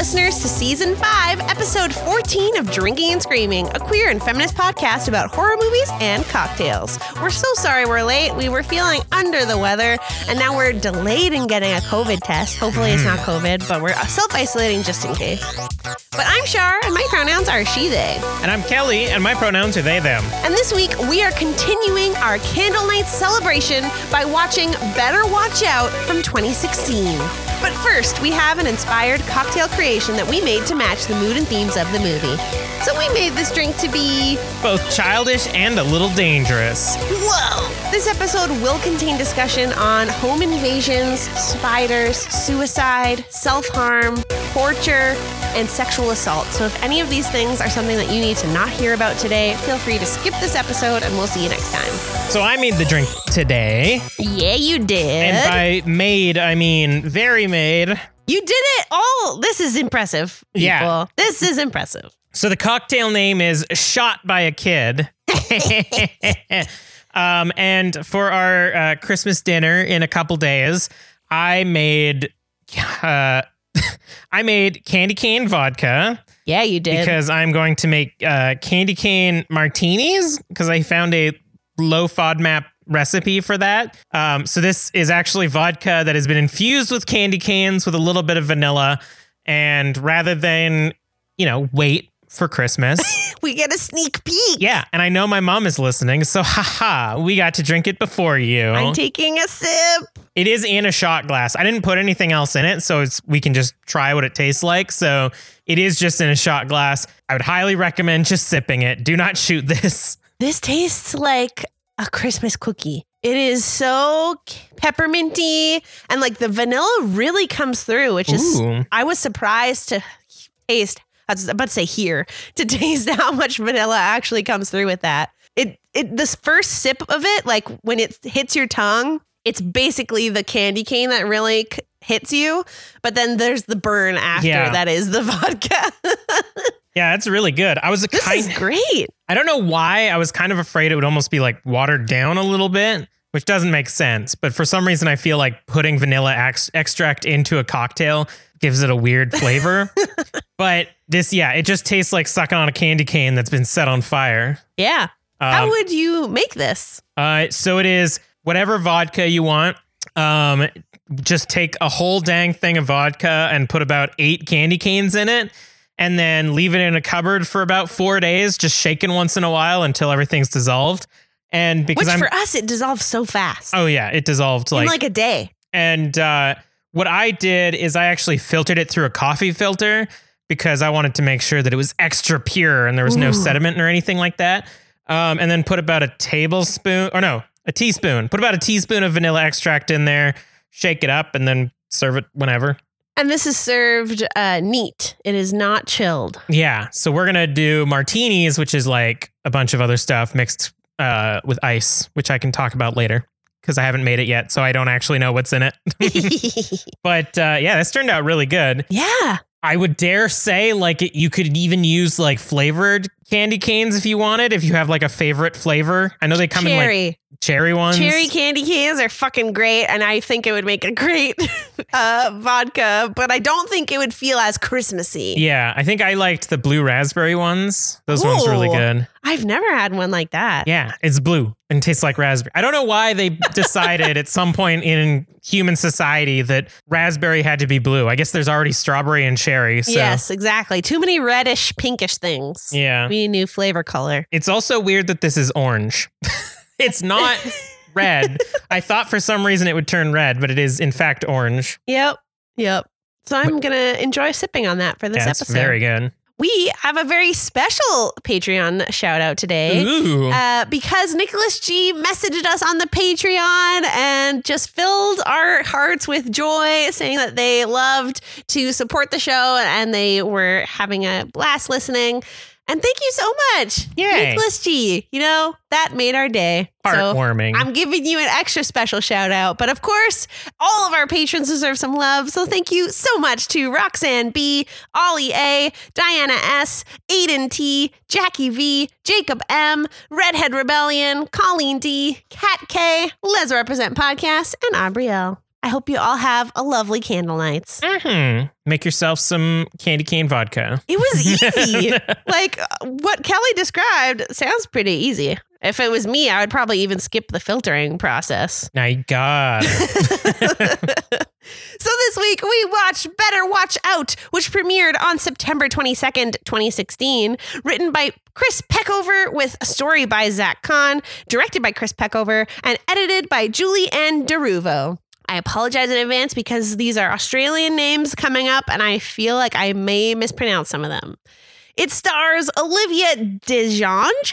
listeners, to season five, episode 14 of Drinking and Screaming, a queer and feminist podcast about horror movies and cocktails. We're so sorry we're late. We were feeling under the weather, and now we're delayed in getting a COVID test. Hopefully, it's not hmm. COVID, but we're self isolating just in case. But I'm Shar, and my pronouns are she, they. And I'm Kelly, and my pronouns are they, them. And this week, we are continuing our candle night celebration by watching Better Watch Out from 2016. But first, we have an inspired cocktail creation that we made to match the mood and themes of the movie. So we made this drink to be. Both childish and a little dangerous. Whoa! This episode will contain discussion on home invasions, spiders, suicide, self harm, torture, and sexual assault. So if any of these things are something that you need to not hear about today, feel free to skip this episode and we'll see you next time. So I made the drink today. Yeah, you did. And by made, I mean very made. You did it all. This is impressive. People. Yeah. This is impressive. So the cocktail name is Shot by a Kid. um, and for our uh, Christmas dinner in a couple days, I made uh, I made candy cane vodka Yeah, you did. because I'm going to make uh, candy cane martinis because I found a low FODMAP recipe for that. Um, so this is actually vodka that has been infused with candy canes with a little bit of vanilla. And rather than, you know, wait for Christmas, we get a sneak peek. yeah. And I know my mom is listening. So, haha, we got to drink it before you. I'm taking a sip. It is in a shot glass. I didn't put anything else in it, so it's we can just try what it tastes like. So it is just in a shot glass. I would highly recommend just sipping it. Do not shoot this. This tastes like a Christmas cookie. It is so pepperminty and like the vanilla really comes through, which is Ooh. I was surprised to taste. I was about to say here to taste how much vanilla actually comes through with that. It it this first sip of it, like when it hits your tongue, it's basically the candy cane that really c- hits you, but then there's the burn after Yeah. that is the vodka. Yeah, it's really good. I was a this kind is great. I don't know why I was kind of afraid it would almost be like watered down a little bit, which doesn't make sense. But for some reason I feel like putting vanilla ex- extract into a cocktail gives it a weird flavor. but this yeah, it just tastes like sucking on a candy cane that's been set on fire. Yeah. How Um, would you make this? Uh, so it is whatever vodka you want. Um, just take a whole dang thing of vodka and put about eight candy canes in it, and then leave it in a cupboard for about four days, just shaking once in a while until everything's dissolved. And because Which I'm, for us, it dissolves so fast. oh yeah, it dissolved in like, like a day. and uh, what I did is I actually filtered it through a coffee filter because I wanted to make sure that it was extra pure and there was no sediment or anything like that. Um, and then put about a tablespoon, or no, a teaspoon. Put about a teaspoon of vanilla extract in there, shake it up, and then serve it whenever. And this is served uh, neat. It is not chilled. Yeah. So we're gonna do martinis, which is like a bunch of other stuff mixed uh, with ice, which I can talk about later because I haven't made it yet, so I don't actually know what's in it. but uh, yeah, this turned out really good. yeah. I would dare say like it, you could even use like flavored candy canes if you wanted. If you have like a favorite flavor, I know they come in like Cherry. cherry ones. Cherry candy canes are fucking great. And I think it would make a great uh, vodka, but I don't think it would feel as Christmassy. Yeah, I think I liked the blue raspberry ones. Those ones were really good. I've never had one like that. Yeah, it's blue and tastes like raspberry. I don't know why they decided at some point in human society that raspberry had to be blue. I guess there's already strawberry and cherry. So. Yes, exactly. Too many reddish, pinkish things. Yeah. We new flavor color. It's also weird that this is orange. it's not red. I thought for some reason it would turn red, but it is in fact orange. Yep. Yep. So I'm going to enjoy sipping on that for this episode. very good. We have a very special Patreon shout out today. Uh, because Nicholas G messaged us on the Patreon and just filled our hearts with joy, saying that they loved to support the show and they were having a blast listening. And thank you so much, Yay. Nicholas G. You know, that made our day. So Heartwarming. I'm giving you an extra special shout out. But of course, all of our patrons deserve some love. So thank you so much to Roxanne B, Ollie A, Diana S, Aiden T, Jackie V, Jacob M, Redhead Rebellion, Colleen D, Kat K, Les Represent Podcast, and Aubrielle. I hope you all have a lovely candle nights. hmm Make yourself some candy cane vodka. It was easy. like what Kelly described sounds pretty easy. If it was me, I would probably even skip the filtering process. My God. So this week we watched Better Watch Out, which premiered on September 22nd, 2016, written by Chris Peckover with a story by Zack Kahn, directed by Chris Peckover, and edited by Julie Ann Deruvo. I apologize in advance because these are Australian names coming up and I feel like I may mispronounce some of them. It stars Olivia DeJonge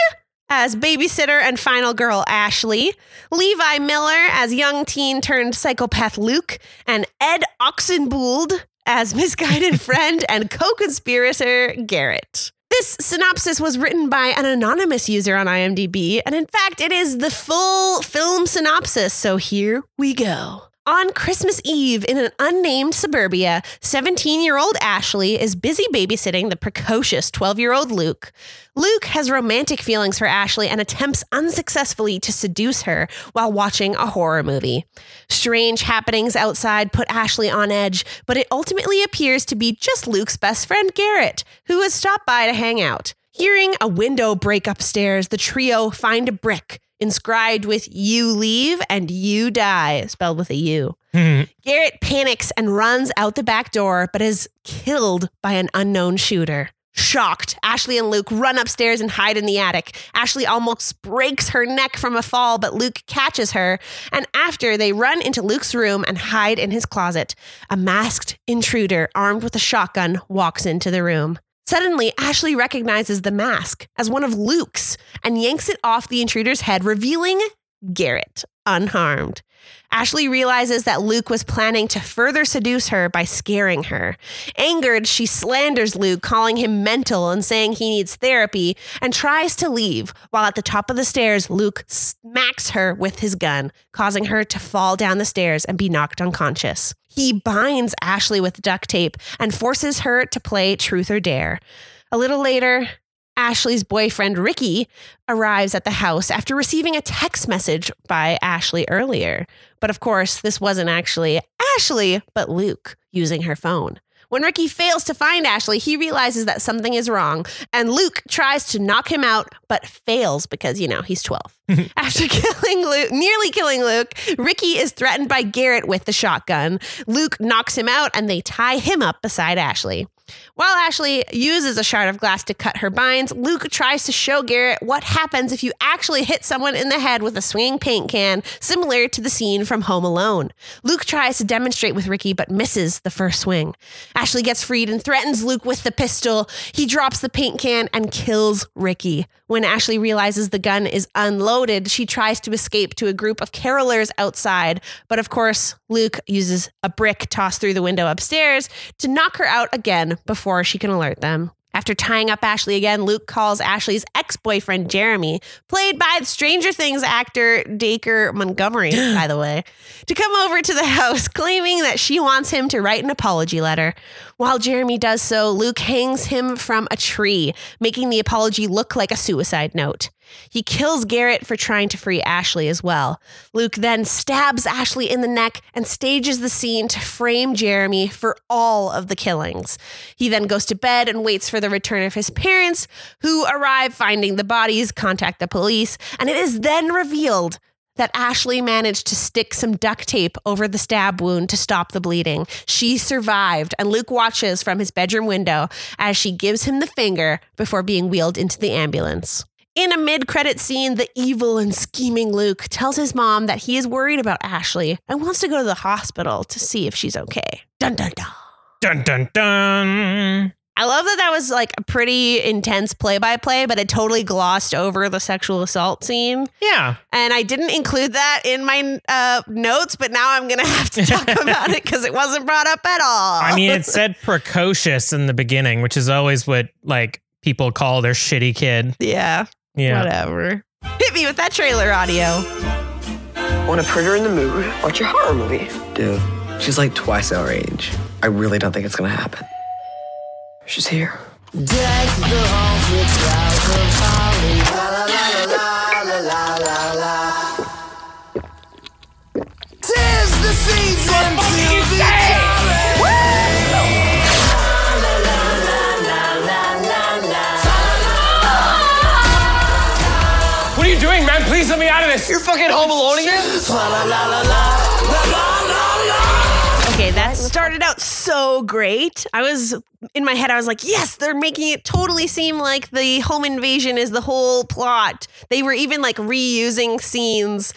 as babysitter and final girl Ashley, Levi Miller as young teen turned psychopath Luke, and Ed Oxenbould as misguided friend and co conspirator Garrett. This synopsis was written by an anonymous user on IMDb, and in fact, it is the full film synopsis, so here we go. On Christmas Eve in an unnamed suburbia, 17 year old Ashley is busy babysitting the precocious 12 year old Luke. Luke has romantic feelings for Ashley and attempts unsuccessfully to seduce her while watching a horror movie. Strange happenings outside put Ashley on edge, but it ultimately appears to be just Luke's best friend Garrett, who has stopped by to hang out. Hearing a window break upstairs, the trio find a brick inscribed with You leave and you die, spelled with a U. Mm-hmm. Garrett panics and runs out the back door, but is killed by an unknown shooter. Shocked, Ashley and Luke run upstairs and hide in the attic. Ashley almost breaks her neck from a fall, but Luke catches her. And after, they run into Luke's room and hide in his closet. A masked intruder armed with a shotgun walks into the room. Suddenly, Ashley recognizes the mask as one of Luke's and yanks it off the intruder's head, revealing Garrett unharmed. Ashley realizes that Luke was planning to further seduce her by scaring her. Angered, she slanders Luke, calling him mental and saying he needs therapy, and tries to leave. While at the top of the stairs, Luke smacks her with his gun, causing her to fall down the stairs and be knocked unconscious. He binds Ashley with duct tape and forces her to play truth or dare. A little later, Ashley's boyfriend Ricky arrives at the house after receiving a text message by Ashley earlier. But of course, this wasn't actually Ashley, but Luke using her phone. When Ricky fails to find Ashley, he realizes that something is wrong, and Luke tries to knock him out, but fails because, you know, he's 12. After killing Luke, nearly killing Luke, Ricky is threatened by Garrett with the shotgun. Luke knocks him out, and they tie him up beside Ashley. While Ashley uses a shard of glass to cut her binds, Luke tries to show Garrett what happens if you actually hit someone in the head with a swinging paint can, similar to the scene from Home Alone. Luke tries to demonstrate with Ricky but misses the first swing. Ashley gets freed and threatens Luke with the pistol. He drops the paint can and kills Ricky. When Ashley realizes the gun is unloaded, she tries to escape to a group of carolers outside. But of course, Luke uses a brick tossed through the window upstairs to knock her out again before she can alert them. After tying up Ashley again, Luke calls Ashley's ex boyfriend, Jeremy, played by the Stranger Things actor Dacre Montgomery, by the way, to come over to the house, claiming that she wants him to write an apology letter. While Jeremy does so, Luke hangs him from a tree, making the apology look like a suicide note. He kills Garrett for trying to free Ashley as well. Luke then stabs Ashley in the neck and stages the scene to frame Jeremy for all of the killings. He then goes to bed and waits for the return of his parents, who arrive finding the bodies, contact the police, and it is then revealed that Ashley managed to stick some duct tape over the stab wound to stop the bleeding. She survived, and Luke watches from his bedroom window as she gives him the finger before being wheeled into the ambulance. In a mid credit scene, the evil and scheming Luke tells his mom that he is worried about Ashley and wants to go to the hospital to see if she's okay. Dun dun dun. Dun dun dun. I love that that was like a pretty intense play by play, but it totally glossed over the sexual assault scene. Yeah. And I didn't include that in my uh, notes, but now I'm going to have to talk about it because it wasn't brought up at all. I mean, it said precocious in the beginning, which is always what like people call their shitty kid. yeah, Yeah. whatever. Hit me with that trailer audio. Want to put her in the mood? Watch your horror movie. Dude, she's like twice our age. I really don't think it's gonna happen. She's here. Tis the season fucking home alone again? Okay, that started out so great. I was in my head, I was like, yes, they're making it totally seem like the home invasion is the whole plot. They were even like reusing scenes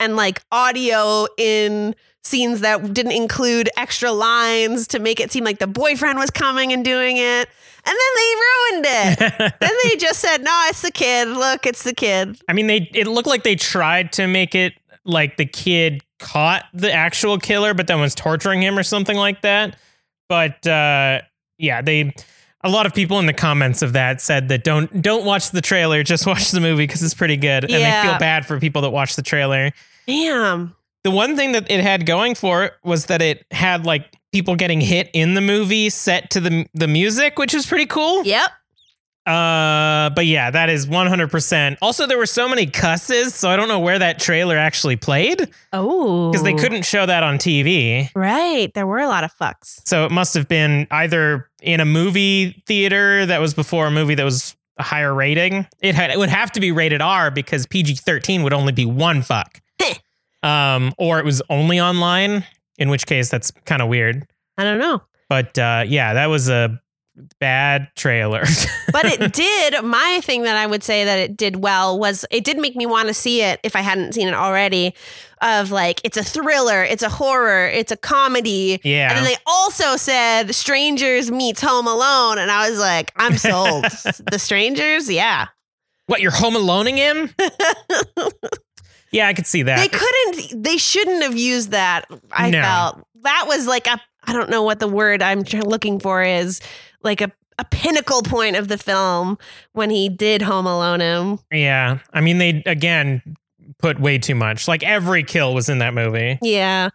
and like audio in scenes that didn't include extra lines to make it seem like the boyfriend was coming and doing it. And then they ruined it. then they just said, no, it's the kid. Look, it's the kid. I mean, they it looked like they tried to make it like the kid caught the actual killer, but then was torturing him or something like that. But uh, yeah, they a lot of people in the comments of that said that don't don't watch the trailer, just watch the movie because it's pretty good, and they feel bad for people that watch the trailer. Damn. The one thing that it had going for it was that it had like people getting hit in the movie set to the the music, which was pretty cool. Yep. Uh, but yeah, that is 100%. Also, there were so many cusses, so I don't know where that trailer actually played Oh. because they couldn't show that on TV. Right. There were a lot of fucks. So it must have been either in a movie theater that was before a movie that was a higher rating. It had it would have to be rated R because PG-13 would only be one fuck. um, or it was only online, in which case that's kind of weird. I don't know. But uh, yeah, that was a bad trailer. But it did. My thing that I would say that it did well was it did make me want to see it if I hadn't seen it already. Of like, it's a thriller, it's a horror, it's a comedy. Yeah. And then they also said Strangers meets Home Alone. And I was like, I'm sold. the Strangers? Yeah. what, you're home aloneing him? yeah, I could see that. They couldn't, they shouldn't have used that. I No. felt that was like a, I don't know what the word I'm looking for is like a, a pinnacle point of the film when he did Home Alone him. Yeah. I mean, they, again, put way too much. Like every kill was in that movie. Yeah.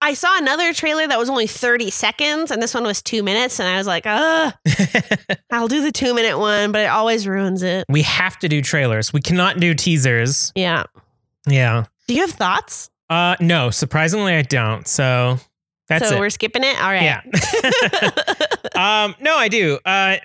I saw another trailer that was only 30 seconds and this one was two minutes. And I was like, uh, I'll do the two minute one, but it always ruins it. we have to do trailers. We cannot do teasers. Yeah. Yeah. Do you have thoughts? Uh, no, surprisingly, I don't. So that's so it. we're skipping it? All right. Yeah. um, no, I do. Uh,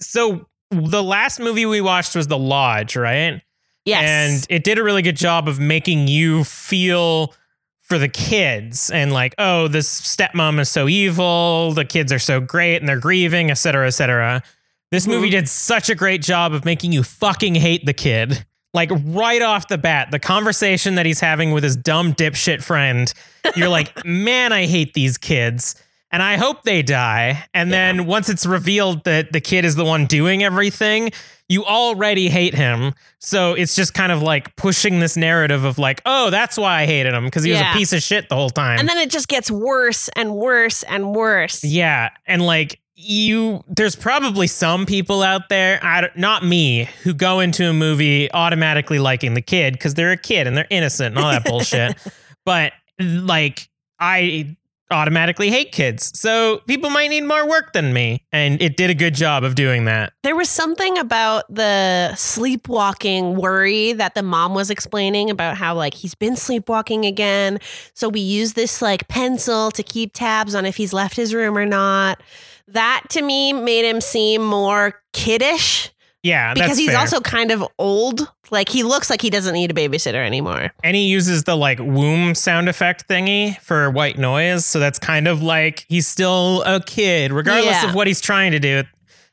so the last movie we watched was The Lodge, right? yes. And it did a really good job of making you feel for the kids and like, oh, this stepmom is so evil, the kids are so great and they're grieving, et cetera, et cetera. This movie Mhm. did such a great job of making you fucking hate the kid. Like right off the bat, the conversation that he's having with his dumb dipshit friend, you're like, man, I hate these kids. And I hope they die. And then once it's revealed that the kid is the one doing everything, you already hate him. So it's just kind of like pushing this narrative of like, oh, that's why I hated him because he was a piece of shit the whole time. and then it just gets worse and worse and worse. yeah, and like you, there's probably some people out there, not me, who go into a movie automatically liking the kid because they're a kid and they're innocent and all that bullshit. But like, I automatically hate kids, so people might need more work than me, and it did a good job of doing that. There was something about the sleepwalking worry that the mom was explaining about how like he's been sleepwalking again. So we use this like pencil to keep tabs on if he's left his room or not. That to me made him seem more kiddish Yeah, because he's fair. also kind of old. Like he looks like he doesn't need a babysitter anymore. And he uses the like womb sound effect thingy for white noise. So that's kind of like he's still a kid, regardless Yeah. of what he's trying to do.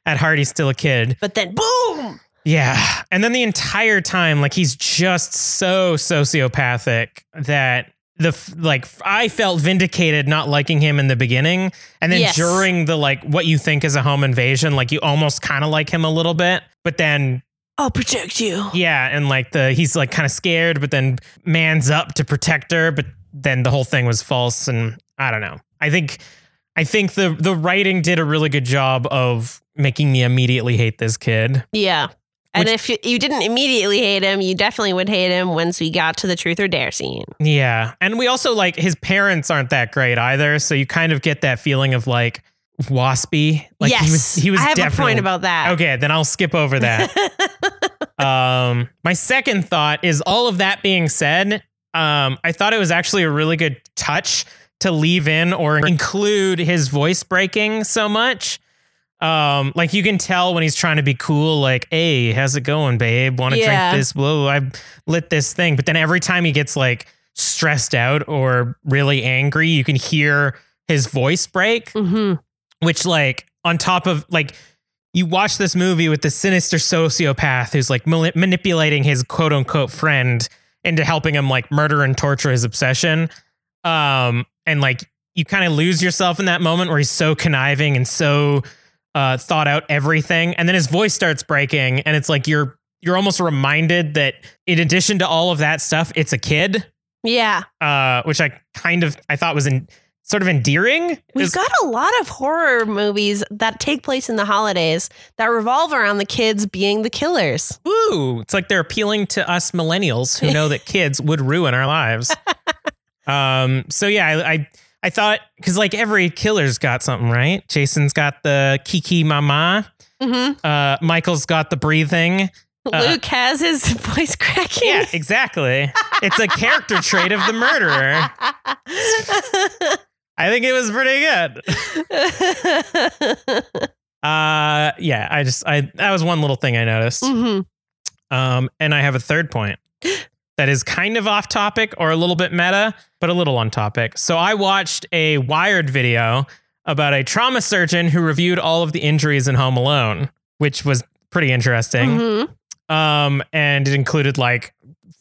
At heart, he's still a kid. But then boom. Yeah. And then the entire time, like he's just so sociopathic that the like I felt vindicated not liking him in the beginning. And then Yes. during the like what you think is a home invasion, like you almost kind of like him a little bit. But then I'll protect you. yeah, and like the he's like kind of scared, but then mans up to protect her, but then the whole thing was false, and I don't know. I think I think the the writing did a really good job of making me immediately hate this kid. Yeah. And Which- if you, you didn't immediately hate him, you definitely would hate him once we got to the truth or dare scene. Yeah, and we also like his parents aren't that great either, so you kind of get that feeling of like waspy. Like yes. he was he was I have a definitely point about that. Okay, then I'll skip over that. um, my second thought is all of that being said, um, I thought it was actually a really good touch to leave in or include his voice breaking so much. Um, like you can tell when he's trying to be cool, like, "Hey, how's it going, babe? Want to Yeah. drink this? Whoa, I lit this thing." But then every time he gets like stressed out or really angry, you can hear his voice break, hmm which like on top of like you watch this movie with the sinister sociopath who's like mani- manipulating his quote unquote friend into helping him like murder and torture his obsession. Um, and like you kind of lose yourself in that moment where he's so conniving and so uh, thought out everything, and then his voice starts breaking, and it's like you're you're almost reminded that in addition to all of that stuff, it's a kid, Yeah. uh, which I kind of I thought was in, sort of endearing. We've Is- got a lot of horror movies that take place in the holidays that revolve around the kids being the killers. Ooh, it's like they're appealing to us millennials who know that kids would ruin our lives. um, so yeah, I I, I thought because like every killer's got something, right? Jason's got the Kiki Mama. hmm Uh, Michael's got the breathing. Luke has his voice cracking. Yeah, exactly. it's a character trait of the murderer. I think it was pretty good. Uh, yeah, I just I that was one little thing I noticed. Mhm. Um, and I have a third point that is kind of off topic or a little bit meta, but a little on topic. So I watched a Wired video about a trauma surgeon who reviewed all of the injuries in Home Alone, which was pretty interesting. Mhm. Um, and it included like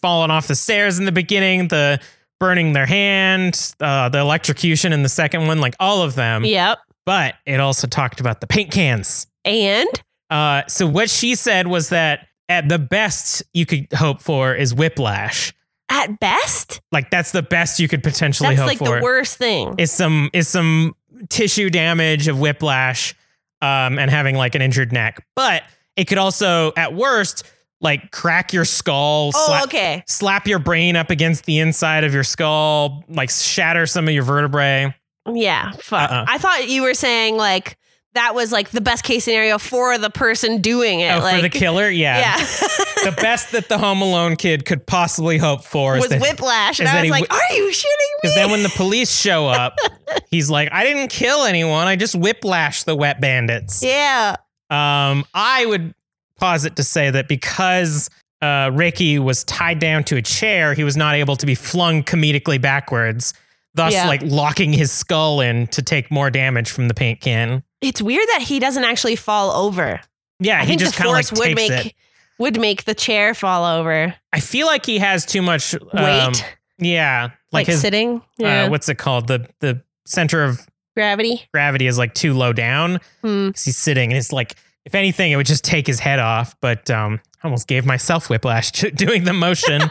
falling off the stairs in the beginning, the burning their hand, uh, the electrocution in the second one, like all of them. Yep. But it also talked about the paint cans. And Uh, so what she said was that at the best you could hope for is whiplash. at best, Like that's the best you could potentially that's hope like for. Like the worst thing. Is some is some tissue damage of whiplash, um, and having like an injured neck. But it could also, at worst, like crack your skull, oh, slap, okay. slap your brain up against the inside of your skull, like shatter some of your vertebrae. Yeah. Fuck. Uh-uh. I thought you were saying like that was like the best case scenario for the person doing it. Oh, like, for the killer, yeah. Yeah. the best that the Home Alone kid could possibly hope for was that whiplash. And I was like, whi- are you shitting me? Because then when the police show up, he's like, I didn't kill anyone. I just whiplashed the wet bandits. yeah. Um, I would posit to say that because uh, Ricky was tied down to a chair, he was not able to be flung comedically backwards, thus Yeah. like locking his skull in to take more damage from the paint can. It's weird that he doesn't actually fall over. Yeah, I he think just the kind of like force would takes make it. would make the chair fall over. I feel like he has too much um, Weight, yeah, like, like, his sitting. Yeah. uh, what's it called? The the center of Gravity. gravity is like too low down. Hmm. 'cause he's sitting and it's like if anything it would just take his head off but um I almost gave myself whiplash doing the motion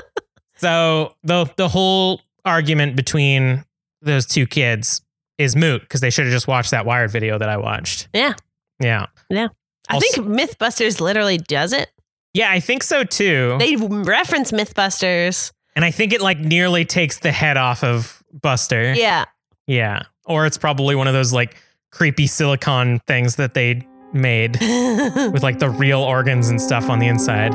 so the the whole argument between those two kids is moot because they should have just watched that wired video that i watched Yeah. yeah Yeah. I think MythBusters literally does it. yeah i think so too They reference MythBusters. and i think it like nearly takes the head off of buster Yeah. yeah or it's probably one of those like creepy silicon things that they made with like the real organs and stuff on the inside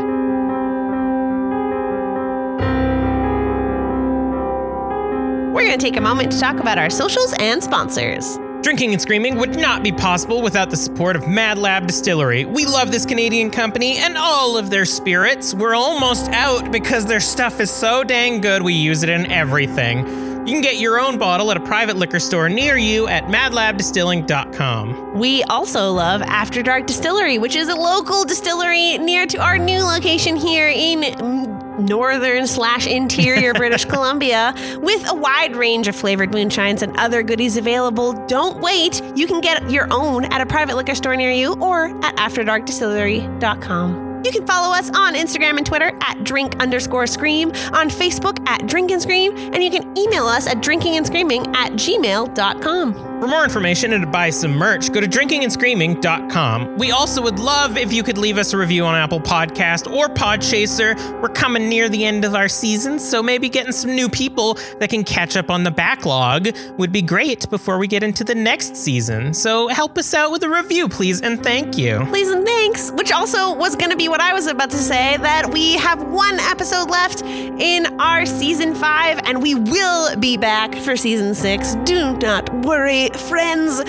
going to take a moment to talk about our socials and sponsors. Drinking and Screaming would not be possible without the support of Mad Lab Distillery. We love this Canadian company and all of their spirits. We're almost out because their stuff is so dang good we use it in everything. You can get your own bottle at a private liquor store near you at madlabdistilling.com. We also love After Dark Distillery, which is a local distillery near to our new location here in northern slash interior British Columbia, with a wide range of flavored moonshines and other goodies available. Don't wait; you can get your own at a private liquor store near you or at AfterDarkDistillery.com. You can follow us on Instagram and Twitter at drink underscore scream, on Facebook at drink and scream, and you can email us at drinkingandscreaming at gmail.com. For more information and to buy some merch, go to drinkingandscreaming.com. We also would love if you could leave us a review on Apple Podcast or Podchaser. We're coming near the end of our season, so maybe getting some new people that can catch up on the backlog would be great before we get into the next season. So help us out with a review, please, and thank you. please and thanks, which also was going to be what I was about to say that we have one episode left in our season five, and we will be back for season six. Do not worry, friends.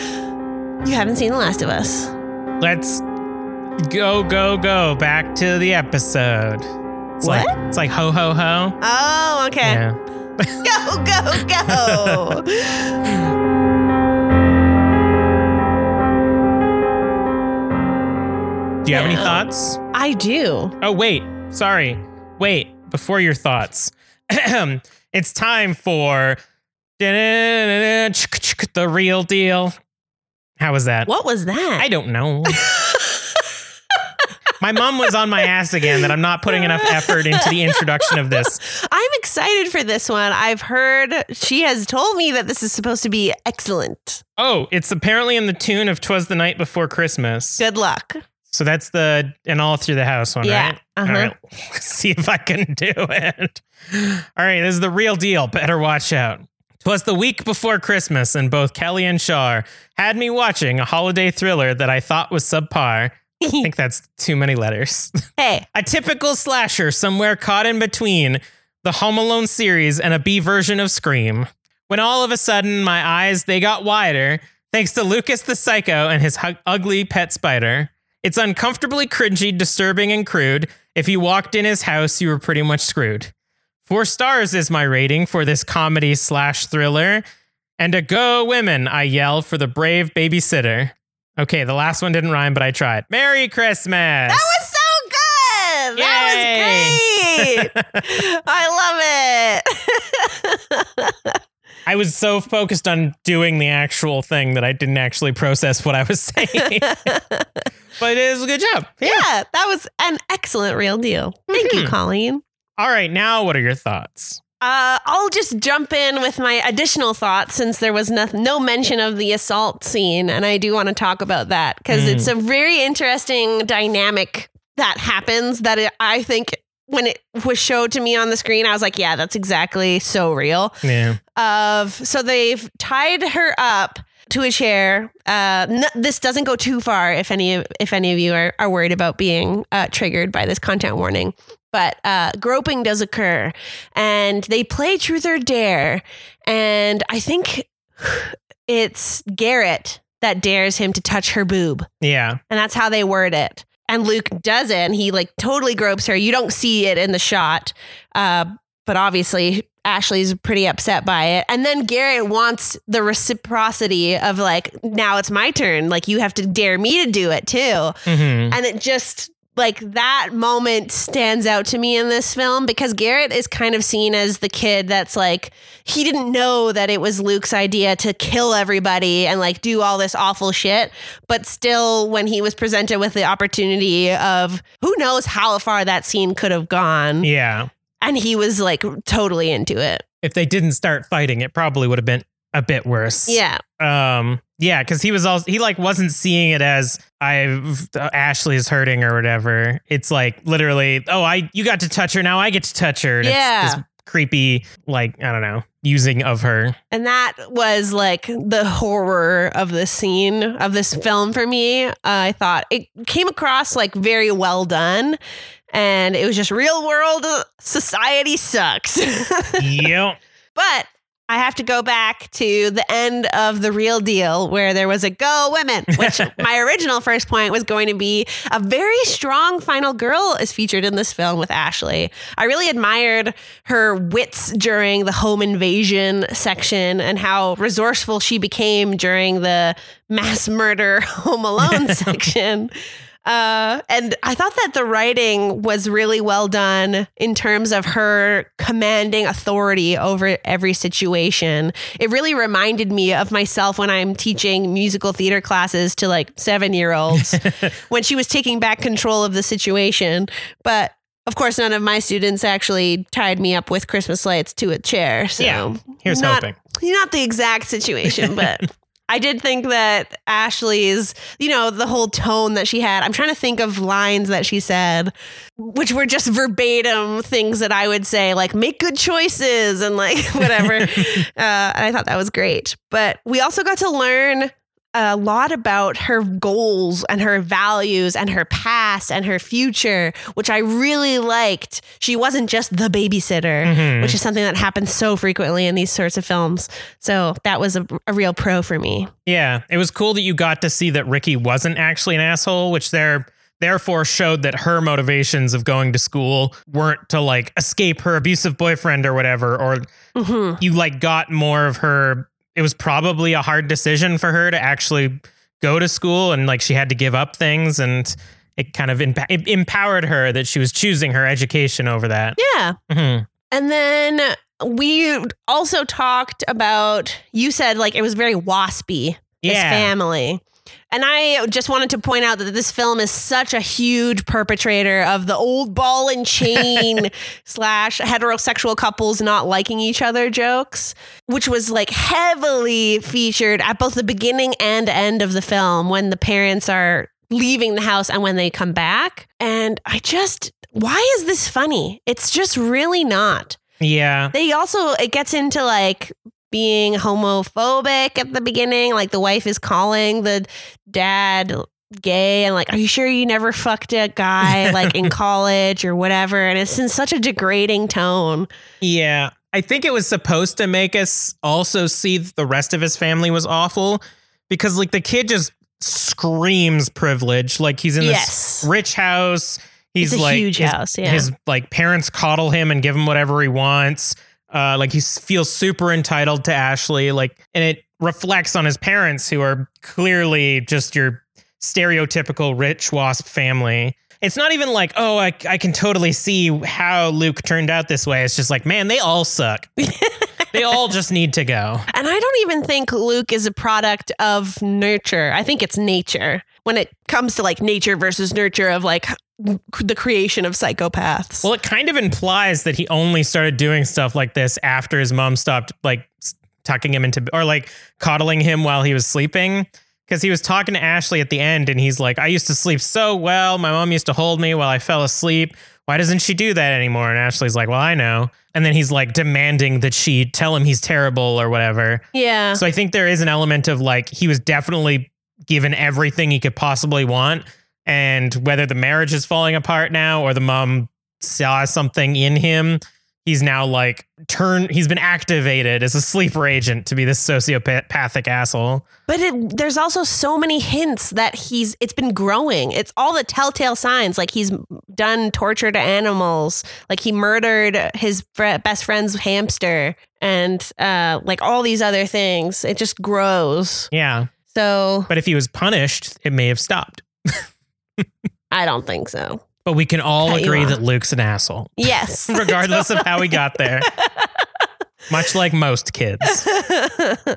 You haven't seen The Last of Us. Let's go, go, go back to the episode. It's What? like it's like ho ho ho. Oh, okay. Yeah. Go, go, go. Do you have any thoughts? I do. Oh wait, sorry. Wait, before your thoughts. it's time for the real deal. How was that? What was that? I don't know. my mom was on my ass again that I'm not putting enough effort into the introduction of this. I'm excited for this one. I've heard she has told me that this is supposed to be excellent. Oh, it's apparently in the tune of "Twas the Night Before Christmas." Good luck. So that's the and all through the house one, Yeah, right? uh-huh. All right, let's see if I can do it. All right, this is the real deal. Better watch out. Twas the week before Christmas, and both Kelly and Shar had me watching a holiday thriller that I thought was subpar. I think that's too many letters. hey, a typical slasher somewhere caught in between the Home Alone series and a B version of Scream. When all of a sudden my eyes they got wider thanks to Lucas the Psycho and his hu- ugly pet spider. It's uncomfortably cringy, disturbing, and crude. If you walked in his house, you were pretty much screwed. Four stars is my rating for this comedy slash thriller. And a go women, I yell for the brave babysitter. Okay, the last one didn't rhyme, but I tried. Merry Christmas! that was so good. That was great. I love it. I was so focused on doing the actual thing that I didn't actually process what I was saying. but it was a good job. Yeah. yeah, that was an excellent real deal. Thank you, Mhm. Colleen. All right, now what are your thoughts? Uh, I'll just jump in with my additional thoughts since there was no, no mention of the assault scene, and I do want to talk about that because Mm. it's a very interesting dynamic that happens. That it, I think when it was showed to me on the screen, I was like, "Yeah, that's exactly so real." Yeah. Of so they've tied her up to a chair. Uh, n- this doesn't go too far if any of if any of you are, are worried about being uh, triggered by this content warning. But uh, groping does occur, and they play truth or dare, and I think it's Garrett that dares him to touch her boob, Yeah. and that's how they word it. And Luke does it, and he like totally gropes her. You don't see it in the shot, uh, but obviously Ashley's pretty upset by it. And then Garrett wants the reciprocity of like, now it's my turn. Like you have to dare me to do it too. hmm And it just like that moment stands out to me in this film because Garrett is kind of seen as the kid that's like he didn't know that it was Luke's idea to kill everybody and like do all this awful shit but still when he was presented with the opportunity of who knows how far that scene could have gone Yeah. and he was like totally into it. If they didn't start fighting, it probably would have been a bit worse. Yeah. Um. Yeah, because he was also he like wasn't seeing it as I Ashley's hurting or whatever. It's like literally, oh, I you got to touch her now, I get to touch her. And Yeah. It's this creepy, like I don't know, using of her. And that was like the horror of the scene of this film for me. Uh, I thought it came across like very well done. And it was just real world uh, society sucks. yep. but I have to go back to the end of the real deal where there was a go women, which my original first point was going to be a very strong final girl is featured in this film with Ashley. I really admired her wits during the home invasion section and how resourceful she became during the mass murder home alone section. Uh, and I thought that the writing was really well done in terms of her commanding authority over every situation. It really reminded me of myself when I'm teaching musical theater classes to like seven year olds when she was taking back control of the situation. But of course, none of my students actually tied me up with Christmas lights to a chair. So Yeah, here's not, hoping. Not the exact situation, but I did think that Ashley's, you know, the whole tone that she had. I'm trying to think of lines that she said, which were just verbatim things that I would say, like make good choices and like whatever. uh, and I thought that was great. But we also got to learn a lot about her goals and her values and her past and her future, which I really liked. She wasn't just the babysitter, Mhm. which is something that happens so frequently in these sorts of films. So that was a, a real pro for me. Yeah, it was cool that you got to see that Ricky wasn't actually an asshole, which there therefore showed that her motivations of going to school weren't to like escape her abusive boyfriend or whatever, or hmm you like got more of her. It was probably a hard decision for her to actually go to school, and like she had to give up things, and it kind of emp- it empowered her that she was choosing her education over that. Yeah. Mhm. And then we also talked about, you said like it was very waspy, Yeah. family. And I just wanted to point out that this film is such a huge perpetrator of the old ball and chain slash heterosexual couples not liking each other jokes, which was like heavily featured at both the beginning and end of the film when the parents are leaving the house and when they come back. And I just, why is this funny? It's just really not. Yeah. They also, it gets into like being homophobic at the beginning. Like the wife is calling the dad gay and like, are you sure you never fucked a guy like in college or whatever? And it's in such a degrading tone. Yeah. I think it was supposed to make us also see that the rest of his family was awful because like the kid just screams privilege. Like he's in this Yes. rich house. He's like huge his, house, yeah. His like parents coddle him and give him whatever he wants. Uh, like he feels super entitled to Ashley. Like, and it reflects on his parents who are clearly just your stereotypical rich wasp family. It's not even like, oh, I, I can totally see how Luke turned out this way. It's just like, man, they all suck. they all just need to go. And I don't even think Luke is a product of nurture. I think it's nature when it comes to like nature versus nurture of like the creation of psychopaths. Well, it kind of implies that he only started doing stuff like this after his mom stopped like tucking him into or like coddling him while he was sleeping. Because he was talking to Ashley at the end and he's like, I used to sleep so well. My mom used to hold me while I fell asleep. Why doesn't she do that anymore? And Ashley's like, Well, I know. And then he's like demanding that she tell him he's terrible or whatever. yeah. So I think there is an element of like he was definitely given everything he could possibly want. And whether the marriage is falling apart now or the mom saw something in him, he's now like turn he's been activated as a sleeper agent to be this sociopathic asshole. But it, there's also so many hints that he's it's been growing. It's all the telltale signs like he's done torture to animals, like he murdered his fr- best friend's hamster and uh like all these other things. It just grows. Yeah. So, But if he was punished, it may have stopped. I don't think so. But we can all Cut agree that Luke's an asshole, Yes. regardless of how he got there. Much like most kids. uh,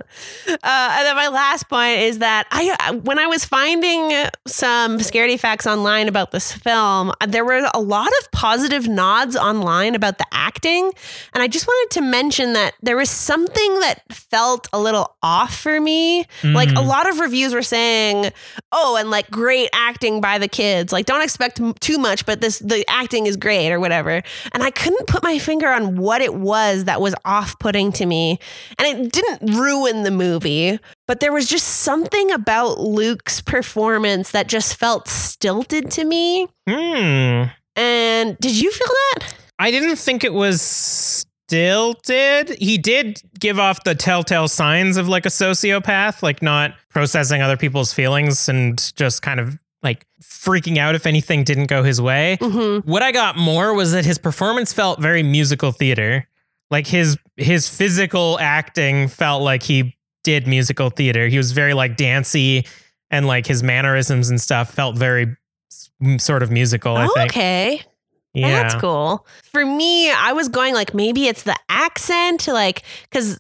and then my last point is that I, when I was finding some scaredy facts online about this film, there were a lot of positive nods online about the acting, and I just wanted to mention that there was something that felt a little off for me. Like a Mm. lot of reviews were saying, "Oh, and like great acting by the kids. Like don't expect m- too much, but this the acting is great or whatever." And I couldn't put my finger on what it was that was off-putting to me, and it didn't ruin the movie, but there was just something about Luke's performance that just felt stilted to me. Hmm. And did you feel that? I didn't think it was stilted. He did give off the telltale signs of like a sociopath, like not processing other people's feelings and just kind of like freaking out if anything didn't go his way. Mm-hmm. What I got more was that his performance felt very musical theater. Like his his physical acting felt like he did musical theater. He was very like dancey and like his mannerisms and stuff felt very sort of musical, I Oh, think. okay. Yeah. That's cool. For me, I was going like maybe it's the accent, like because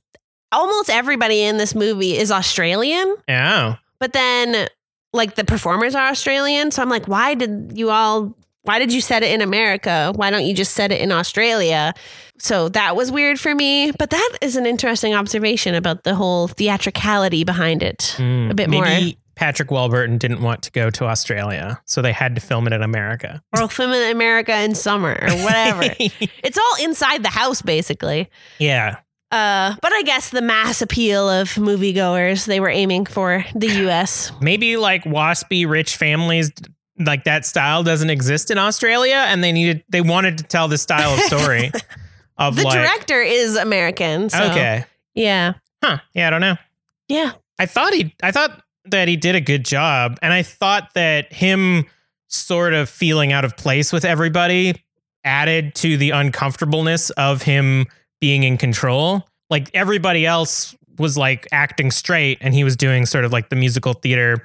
almost everybody in this movie is Australian, Yeah. but then like the performers are Australian. So I'm like, why did you all? Why did you set it in America? Why don't you just set it in Australia? So that was weird for me. But that is an interesting observation about the whole theatricality behind it. Mm, A bit maybe more. Patrick Warburton didn't want to go to Australia, so they had to film it in America. Or film it in America in summer or whatever. it's all inside the house, basically. yeah. Uh, but I guess the mass appeal of moviegoers, they were aiming for the US. Maybe like waspy rich families like that style doesn't exist in Australia and they needed they wanted to tell this style of story of The like director is American. So, Okay. Yeah. Huh. Yeah, I don't know. Yeah. I thought he I thought that he did a good job and I thought that him sort of feeling out of place with everybody added to the uncomfortableness of him being in control. Like everybody else was like acting straight and he was doing sort of like the musical theater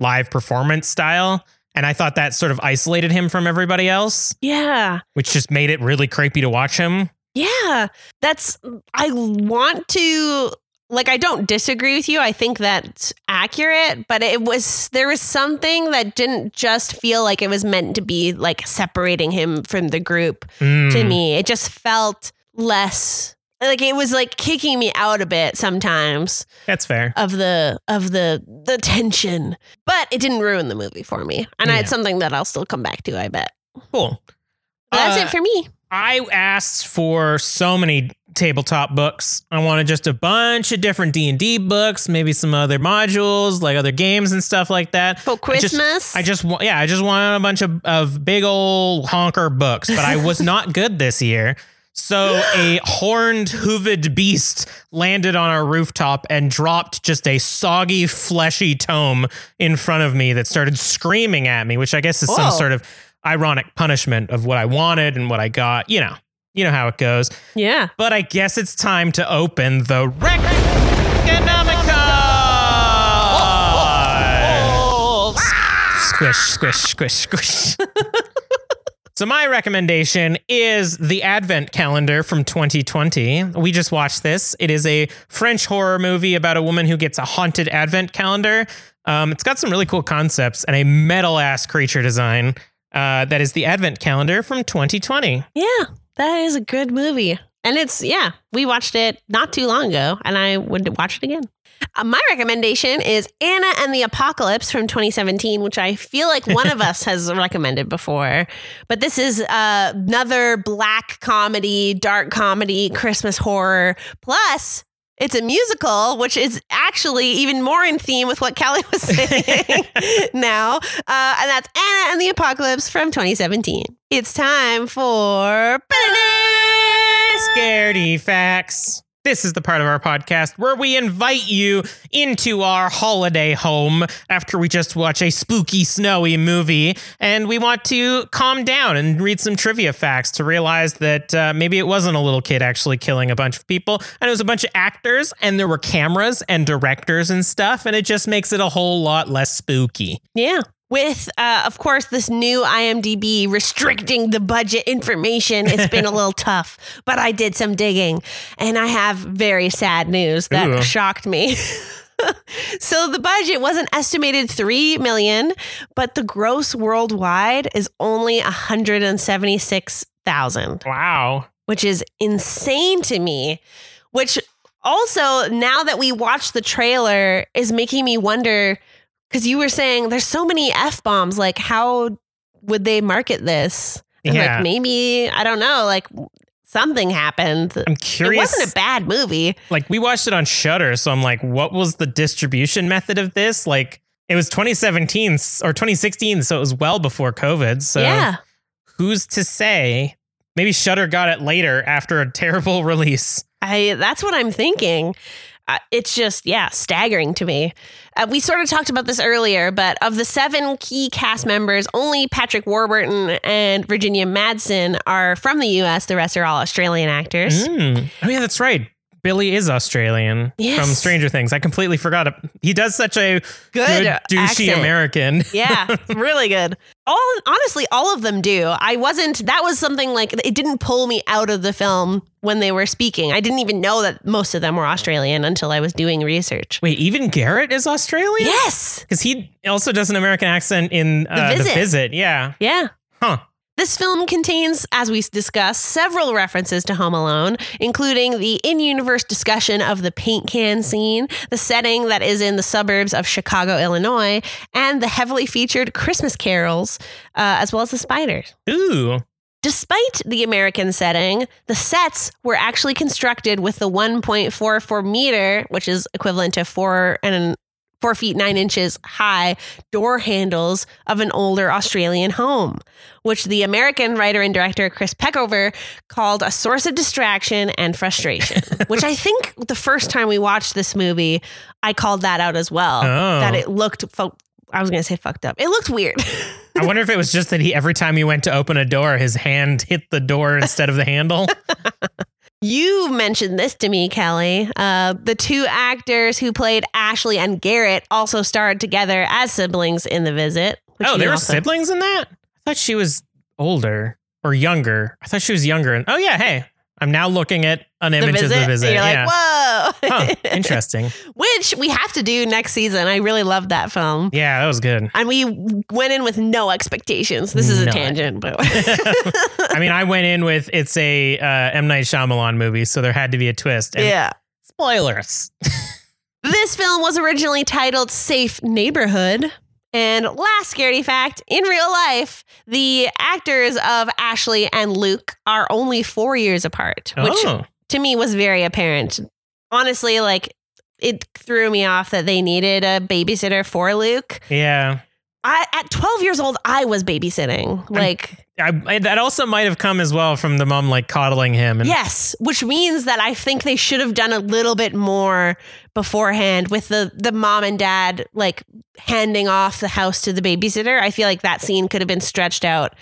live performance style and I thought that sort of isolated him from everybody else, Yeah. which just made it really creepy to watch him. Yeah. That's, I want to, like, I don't disagree with you. I think that's accurate, but it was, there was something that didn't just feel like it was meant to be like separating him from the group to Mm. me. It just felt less, like it was like kicking me out a bit sometimes That's fair. of the of the the tension but it didn't ruin the movie for me and Yeah. had something that i'll still come back to i bet Cool. that's Uh, it for me I asked for so many tabletop books. I wanted just a bunch of different D and D books, maybe some other modules, like other games and stuff like that. for I just- christmas I just want, yeah, I just wanted a bunch of, of big old honker books, but I was not good this year. So a horned, hooved beast landed on our rooftop and dropped just a soggy, fleshy tome in front of me that started screaming at me, which I guess is some sort of ironic punishment of what I wanted and what I got. You know, you know how it goes. yeah But I guess it's time to open the Reconomicon. Oh, oh, oh, squish, squish, squish, squish. so my recommendation is the Advent Calendar from 2020. We just watched this. It is a French horror movie about a woman who gets a haunted Advent calendar. Um, it's got some really cool concepts and a metal ass creature design. Uh, that is the Advent Calendar from 2020. yeah that is a good movie and it's yeah we watched it not too long ago and i would watch it again uh, my recommendation is Anna and the Apocalypse from 2017, which I feel like one of us has recommended before. But this is uh, another black comedy, dark comedy, Christmas horror. Plus, it's a musical, which is actually even more in theme with what Kelly was saying now. Uh, and that's Anna and the Apocalypse from 2017. It's time for. Scaredy Facts. This is the part of our podcast where we invite you into our holiday home after we just watch a spooky, snowy movie. And we want to calm down and read some trivia facts to realize that uh, maybe it wasn't a little kid actually killing a bunch of people. And it was a bunch of actors, and there were cameras and directors and stuff. And it just makes it a whole lot less spooky. Yeah. With, uh, of course, this new IMDb restricting the budget information, it's been a little tough, but I did some digging and I have very sad news that Ooh. shocked me. so the budget was an estimated 3 million, but the gross worldwide is only 176,000 Wow. which is insane to me. Which also, now that we watched the trailer, is making me wonder because you were saying there's so many F bombs. Like, how would they market this? And Yeah. like, maybe, I don't know, like something happened. I'm curious. It wasn't a bad movie. like we watched it on Shudder, so I'm like, what was the distribution method of this? Like it was 2017 or 2016, so it was well before COVID. So yeah. who's to say? Maybe Shudder got it later after a terrible release. I that's what I'm thinking. Uh, it's just yeah, staggering to me. Uh, we sort of talked about this earlier, but of the seven key cast members, only Patrick Warburton and Virginia Madsen are from the U.S. The rest are all Australian actors. Mm. Oh yeah, that's right. Billy is Australian Yes. from Stranger Things. I completely forgot it. He does such a good, douchey accent. American. Yeah, really good. All honestly, all of them do. I wasn't. That was something like it didn't pull me out of the film when they were speaking. I didn't even know that most of them were Australian until I was doing research. Wait, even Garrett is Australian? Yes. Because he also does an American accent in uh, the, Visit. visit. Yeah. Yeah. Huh. This film contains, as we discussed, several references to Home Alone, including the in universe discussion of the paint can scene, the setting that is in the suburbs of Chicago, Illinois, and the heavily featured Christmas carols, uh, as well as the spiders. Ooh. Despite the American setting, the sets were actually constructed with the 1.44 meter, which is equivalent to four and four feet nine inches high door handles of an older Australian home, which the American writer and director Chris Peckover called a source of distraction and frustration. which I think the first time we watched this movie, I called that out as well. Oh. That it looked, fo- I was going to say fucked up. It looked weird. I wonder if it was just that he every time he went to open a door, his hand hit the door instead of the handle. You mentioned this to me, Kelly. Uh, the two actors who played Ashley and Garrett also starred together as siblings in The Visit. oh, they were also- siblings in that? I thought she was older or younger. I thought she was younger. And oh yeah, hey, I'm now looking at an The image Visit. of the visit. You're yeah. like, whoa. Huh, interesting. Which we have to do next season. I really love that film. Yeah, that was good. And we went in with no expectations. This is a tangent, but I mean, I went in with it's a uh, M Night Shyamalan movie, so there had to be a twist. And yeah. Spoilers. This film was originally titled Safe Neighborhood. And last scaredy fact in real life, the actors of Ashley and Luke are only four years apart, which oh, to me was very apparent. Honestly, like it threw me off that they needed a babysitter for Luke. yeah. I, at 12 years old, I was babysitting. Like, I, I- that also might have come as well from the mom like coddling him. And yes, which means that I think they should have done a little bit more beforehand with the the mom and dad like handing off the house to the babysitter. I feel like that scene could have been stretched out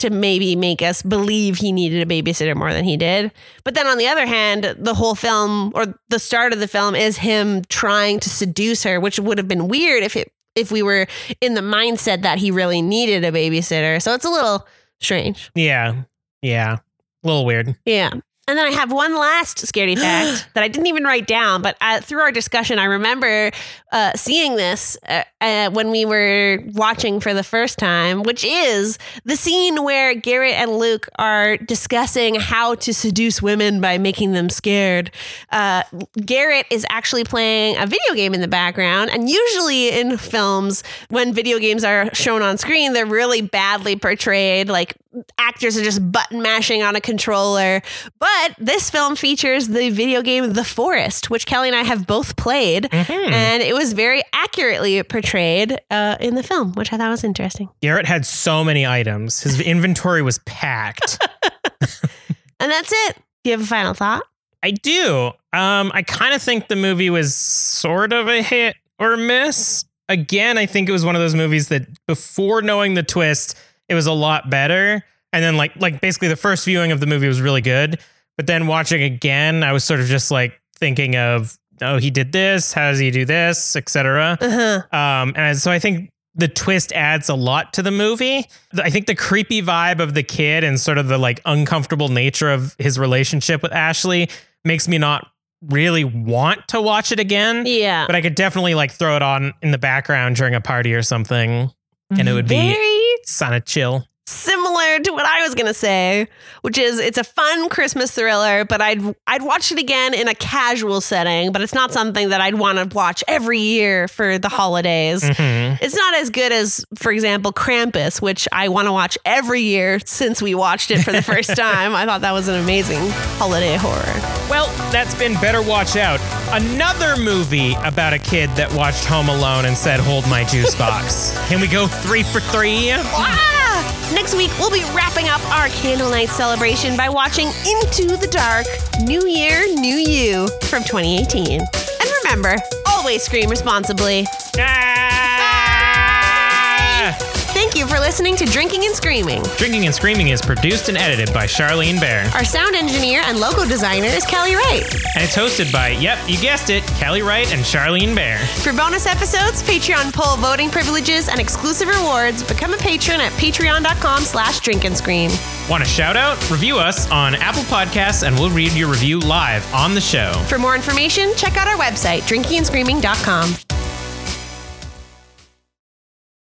to maybe make us believe he needed a babysitter more than he did. But then on the other hand, the whole film or the start of the film is him trying to seduce her, which would have been weird if it if we were in the mindset that he really needed a babysitter. So it's a little strange. yeah, yeah, a little weird. Yeah. And then I have one last scaredy fact that I didn't even write down, but uh, through our discussion, I remember uh, seeing this uh, uh, when we were watching for the first time, which is the scene where Garrett and Luke are discussing how to seduce women by making them scared. Uh, Garrett is actually playing a video game in the background, and usually in films, when video games are shown on screen, they're really badly portrayed, like actors are just button mashing on a controller. But this film features the video game The Forest, which Kelly and I have both played, Mhm. and it was very accurately portrayed uh, in the film, which I thought was interesting. Garrett had so many items. His inventory was packed. And that's it. Do you have a final thought? I do. Um, I kind of think the movie was sort of a hit or miss. Again, I think it was one of those movies that before knowing the twist, it was a lot better. And then like like basically the first viewing of the movie was really good. But then watching again, I was sort of just like thinking of, oh, he did this, how does he do this, etc. Uh-huh. Um, and so I think the twist adds a lot to the movie. I think the creepy vibe of the kid and sort of the like uncomfortable nature of his relationship with Ashley makes me not really want to watch it again. Yeah. But I could definitely like throw it on in the background during a party or something, and it would be Very of chill. Similar to what I was gonna say, which is it's a fun Christmas thriller, but I'd I'd watch it again in a casual setting, but it's not something that I'd want to watch every year for the holidays. Mhm. It's not as good as, for example, Krampus, which I want to watch every year since we watched it for the first time. I thought that was an amazing holiday horror. Well, that's been Better Watch Out. Another movie about a kid that watched Home Alone and said, Hold my juice box. Can we go three for three? Ah! Next week, we'll be wrapping up our candle night celebration by watching Into the Dark New Year, New You from 2018. And remember, always scream responsibly. Ah! Thank you for listening to Drinking and Screaming. Drinking and Screaming is produced and edited by Charlene Bear. Our sound engineer and logo designer is Kelly Wright. And it's hosted by, yep, you guessed it, Kelly Wright and Charlene Bear. For bonus episodes, Patreon poll voting privileges, and exclusive rewards, become a patron at patreon.com slash drink and scream. Want a shout out? Review us on Apple Podcasts and we'll read your review live on the show. For more information, check out our website, drinkingandscreaming.com.